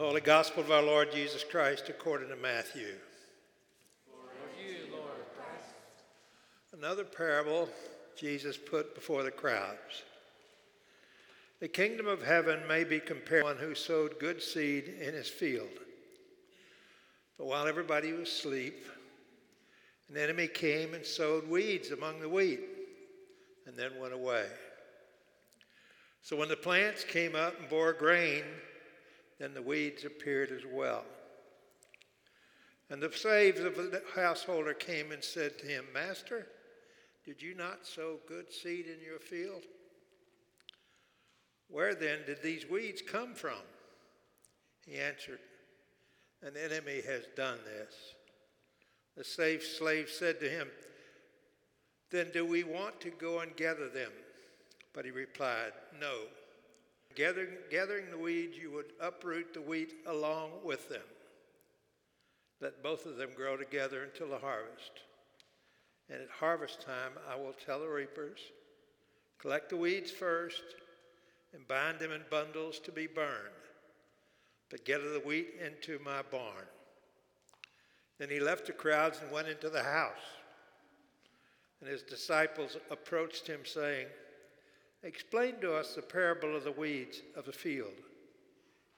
The Holy Gospel of our Lord Jesus Christ according to Matthew. you, Another parable Jesus put before the crowds. The kingdom of heaven may be compared to one who sowed good seed in his field. But while everybody was asleep, an enemy came and sowed weeds among the wheat and then went away. So when the plants came up and bore grain, then the weeds appeared as well. And the slaves of the householder came and said to him, Master, did you not sow good seed in your field? Where then did these weeds come from? He answered, An enemy has done this. The slave slave said to him, Then do we want to go and gather them? But he replied, No. Gathering, gathering the weeds, you would uproot the wheat along with them. Let both of them grow together until the harvest. And at harvest time, I will tell the reapers, Collect the weeds first and bind them in bundles to be burned, but gather the wheat into my barn. Then he left the crowds and went into the house. And his disciples approached him, saying, Explain to us the parable of the weeds of the field.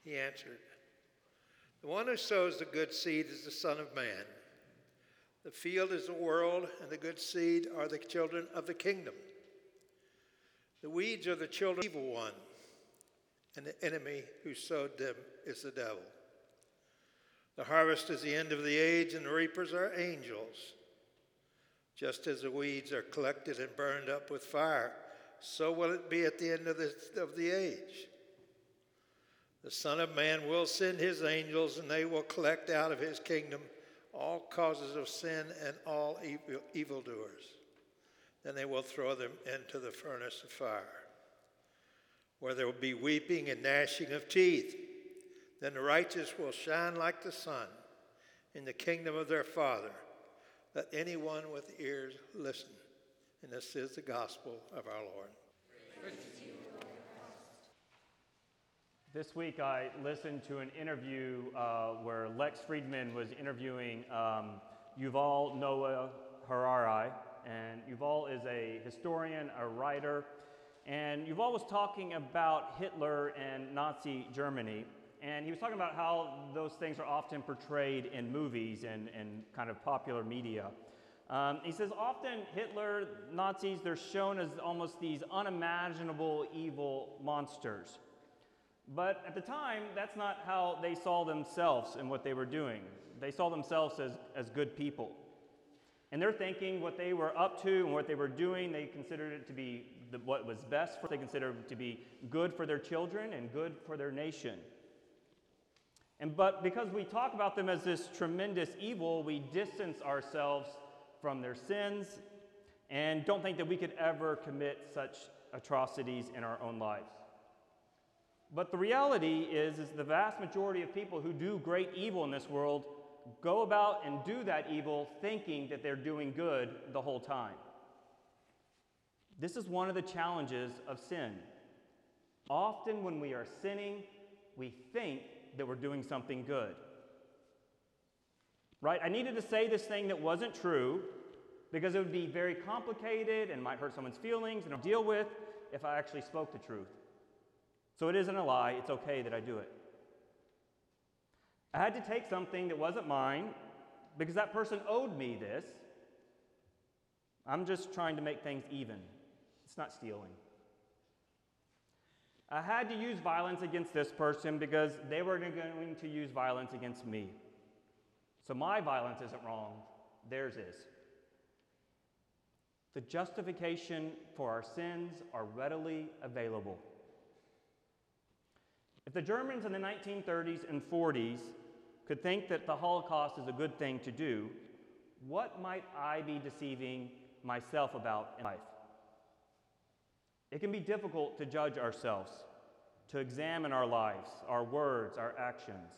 He answered, The one who sows the good seed is the Son of Man. The field is the world, and the good seed are the children of the kingdom. The weeds are the children of the evil one, and the enemy who sowed them is the devil. The harvest is the end of the age, and the reapers are angels. Just as the weeds are collected and burned up with fire, so will it be at the end of the, of the age. The Son of Man will send his angels, and they will collect out of his kingdom all causes of sin and all evil, evildoers. Then they will throw them into the furnace of fire, where there will be weeping and gnashing of teeth. Then the righteous will shine like the sun in the kingdom of their Father. Let anyone with ears listen. And this is the gospel of our Lord. This week I listened to an interview uh, where Lex Fridman was interviewing um, Yuval Noah Harari. And Yuval is a historian, a writer, and Yuval was talking about Hitler and Nazi Germany. And he was talking about how those things are often portrayed in movies and, and kind of popular media. Um, he says often Hitler, Nazis, they're shown as almost these unimaginable evil monsters. But at the time, that's not how they saw themselves and what they were doing. They saw themselves as, as good people. And they're thinking what they were up to and what they were doing, they considered it to be the, what was best for They considered to be good for their children and good for their nation. And but because we talk about them as this tremendous evil, we distance ourselves from their sins and don't think that we could ever commit such atrocities in our own lives. But the reality is, is the vast majority of people who do great evil in this world go about and do that evil thinking that they're doing good the whole time. This is one of the challenges of sin. Often, when we are sinning, we think that we're doing something good. Right? I needed to say this thing that wasn't true because it would be very complicated and might hurt someone's feelings and deal with if I actually spoke the truth. So it isn't a lie, it's okay that I do it. I had to take something that wasn't mine because that person owed me this. I'm just trying to make things even. It's not stealing. I had to use violence against this person because they were going to use violence against me. So my violence isn't wrong, theirs is. The justification for our sins are readily available. If the Germans in the 1930s and 40s could think that the Holocaust is a good thing to do, what might I be deceiving myself about in life? It can be difficult to judge ourselves, to examine our lives, our words, our actions.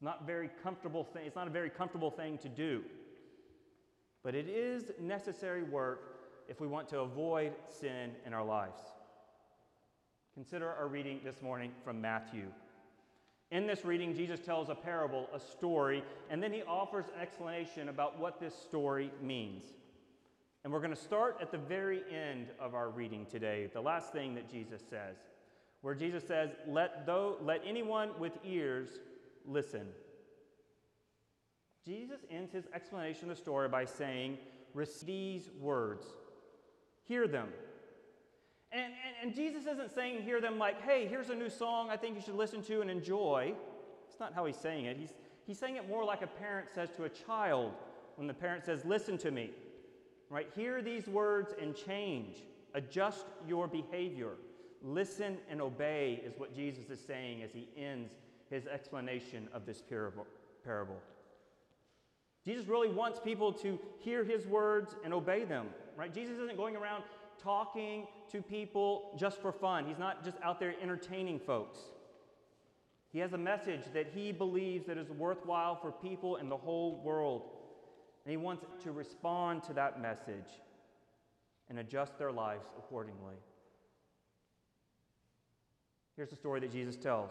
It's not very comfortable thing, it's not a very comfortable thing to do. But it is necessary work if we want to avoid sin in our lives. Consider our reading this morning from Matthew. In this reading, Jesus tells a parable, a story, and then he offers an explanation about what this story means. And we're going to start at the very end of our reading today, the last thing that Jesus says, where Jesus says, Let, though, let anyone with ears listen. Jesus ends his explanation of the story by saying, Receive these words, hear them. And, and, and, Jesus isn't saying, hear them like, hey, here's a new song I think you should listen to and enjoy. It's not how he's saying it. He's, he's saying it more like a parent says to a child when the parent says, listen to me. Right? Hear these words and change. Adjust your behavior. Listen and obey, is what Jesus is saying as he ends his explanation of this parable. Jesus really wants people to hear his words and obey them, right? Jesus isn't going around talking to people just for fun. He's not just out there entertaining folks. He has a message that he believes that is worthwhile for people in the whole world. And he wants to respond to that message and adjust their lives accordingly. Here's the story that Jesus tells.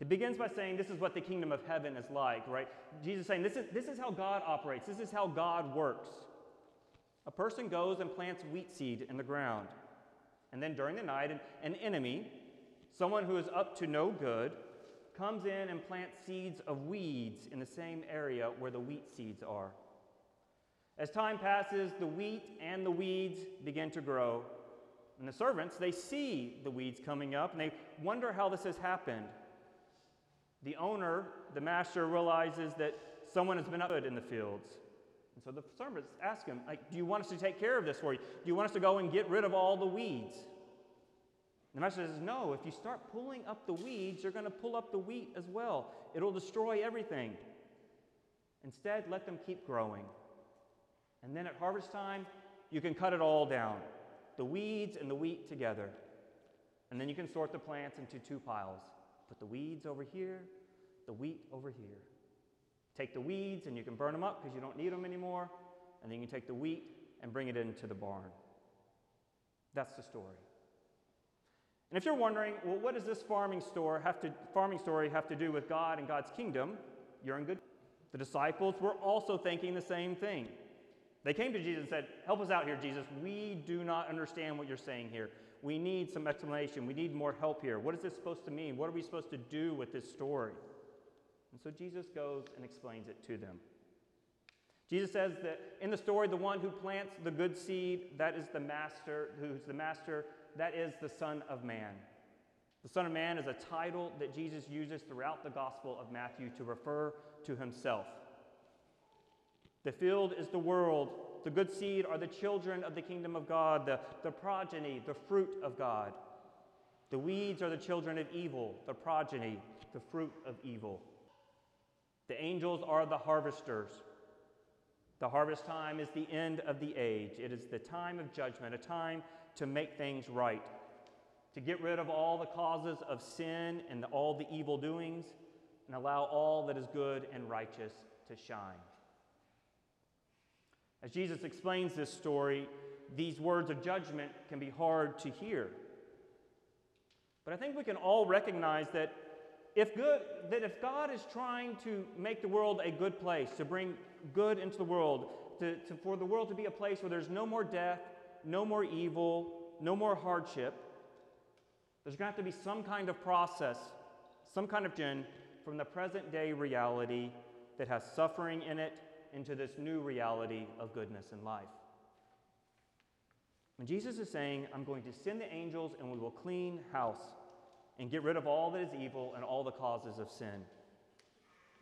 It begins by saying, This is what the kingdom of heaven is like, right? Jesus saying, This is, this is how God operates, this is how God works. A person goes and plants wheat seed in the ground. And then during the night, an, an enemy, someone who is up to no good, comes in and plants seeds of weeds in the same area where the wheat seeds are. As time passes, the wheat and the weeds begin to grow. And the servants, they see the weeds coming up and they wonder how this has happened. The owner, the master, realizes that someone has been up in the fields. And so the servants ask him, like, do you want us to take care of this for you? Do you want us to go and get rid of all the weeds? The master says, no, if you start pulling up the weeds, you're going to pull up the wheat as well. It'll destroy everything. Instead, let them keep growing. And then at harvest time, you can cut it all down the weeds and the wheat together. And then you can sort the plants into two piles. Put the weeds over here, the wheat over here. Take the weeds and you can burn them up because you don't need them anymore. And then you can take the wheat and bring it into the barn. That's the story. And if you're wondering, well, what does this farming store have to farming story have to do with God and God's kingdom? You're in good. The disciples were also thinking the same thing. They came to Jesus and said, Help us out here, Jesus. We do not understand what you're saying here. We need some explanation. We need more help here. What is this supposed to mean? What are we supposed to do with this story? And so Jesus goes and explains it to them. Jesus says that in the story, the one who plants the good seed, that is the master, who's the master, that is the Son of Man. The Son of Man is a title that Jesus uses throughout the Gospel of Matthew to refer to himself. The field is the world. The good seed are the children of the kingdom of God, the, the progeny, the fruit of God. The weeds are the children of evil, the progeny, the fruit of evil. The angels are the harvesters. The harvest time is the end of the age. It is the time of judgment, a time to make things right, to get rid of all the causes of sin and all the evil doings, and allow all that is good and righteous to shine. As Jesus explains this story, these words of judgment can be hard to hear. But I think we can all recognize that if good that if God is trying to make the world a good place, to bring good into the world, to, to, for the world to be a place where there's no more death, no more evil, no more hardship, there's going to have to be some kind of process, some kind of gin from the present day reality that has suffering in it into this new reality of goodness and life. When Jesus is saying, I'm going to send the angels and we will clean house, and get rid of all that is evil and all the causes of sin.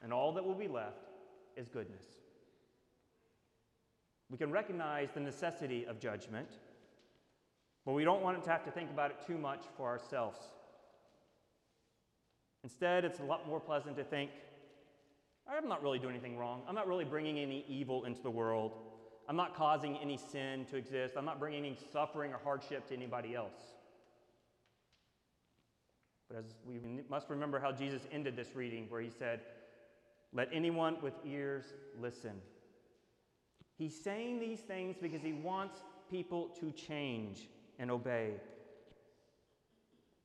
And all that will be left is goodness. We can recognize the necessity of judgment, but we don't want to have to think about it too much for ourselves. Instead, it's a lot more pleasant to think, I'm not really doing anything wrong. I'm not really bringing any evil into the world. I'm not causing any sin to exist. I'm not bringing any suffering or hardship to anybody else. But as we must remember how Jesus ended this reading, where he said, Let anyone with ears listen. He's saying these things because he wants people to change and obey.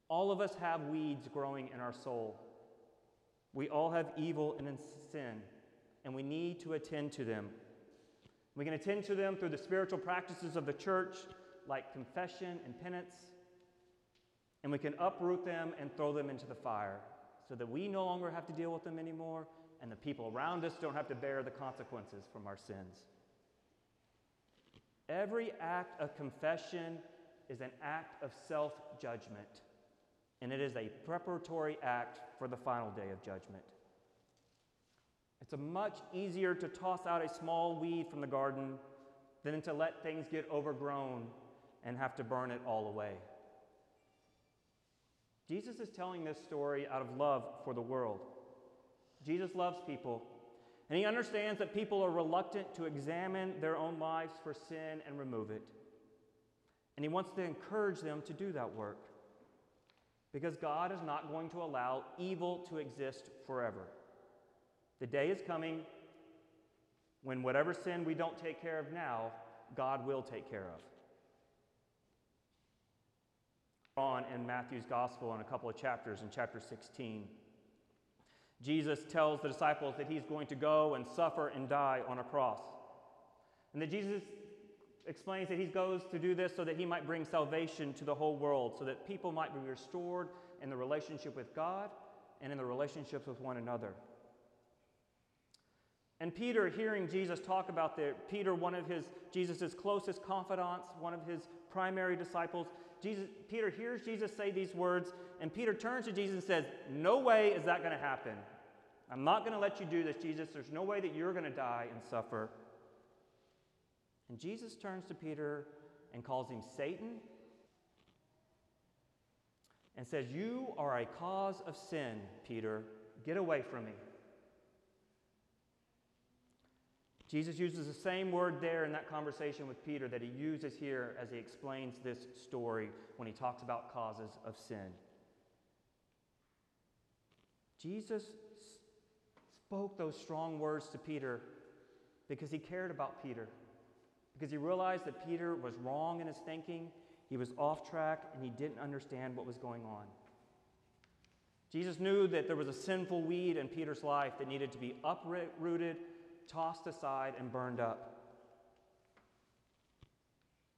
All of us have weeds growing in our soul. We all have evil and sin, and we need to attend to them. We can attend to them through the spiritual practices of the church, like confession and penance, and we can uproot them and throw them into the fire so that we no longer have to deal with them anymore, and the people around us don't have to bear the consequences from our sins. Every act of confession is an act of self judgment, and it is a preparatory act for the final day of judgment. It's much easier to toss out a small weed from the garden than to let things get overgrown and have to burn it all away. Jesus is telling this story out of love for the world. Jesus loves people, and he understands that people are reluctant to examine their own lives for sin and remove it. And he wants to encourage them to do that work because God is not going to allow evil to exist forever. The day is coming when whatever sin we don't take care of now, God will take care of. On in Matthew's gospel in a couple of chapters, in chapter 16, Jesus tells the disciples that he's going to go and suffer and die on a cross. And that Jesus explains that he goes to do this so that he might bring salvation to the whole world, so that people might be restored in the relationship with God and in the relationships with one another. And Peter, hearing Jesus talk about that, Peter, one of his Jesus' closest confidants, one of his primary disciples, Jesus, Peter hears Jesus say these words, and Peter turns to Jesus and says, No way is that going to happen. I'm not going to let you do this, Jesus. There's no way that you're going to die and suffer. And Jesus turns to Peter and calls him Satan and says, You are a cause of sin, Peter. Get away from me. Jesus uses the same word there in that conversation with Peter that he uses here as he explains this story when he talks about causes of sin. Jesus spoke those strong words to Peter because he cared about Peter, because he realized that Peter was wrong in his thinking, he was off track, and he didn't understand what was going on. Jesus knew that there was a sinful weed in Peter's life that needed to be uprooted tossed aside and burned up.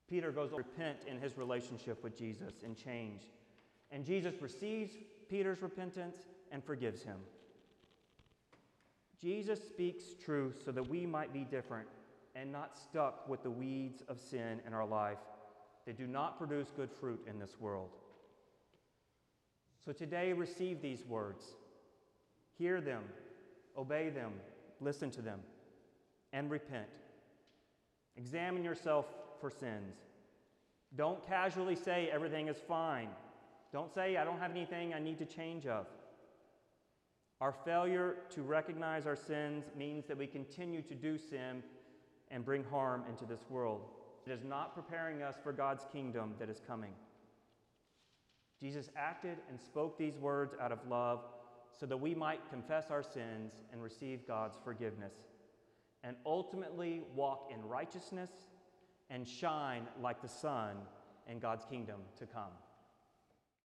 Peter goes to repent in his relationship with Jesus and change. And Jesus receives Peter's repentance and forgives him. Jesus speaks truth so that we might be different and not stuck with the weeds of sin in our life that do not produce good fruit in this world. So today, receive these words, hear them, obey them, listen to them and repent. Examine yourself for sins. Don't casually say everything is fine. Don't say, I don't have anything I need to change of. Our failure to recognize our sins means that we continue to do sin and bring harm into this world. It is not preparing us for God's kingdom that is coming. Jesus acted and spoke these words out of love so that we might confess our sins and receive God's forgiveness and ultimately walk in righteousness and shine like the sun in God's kingdom to come.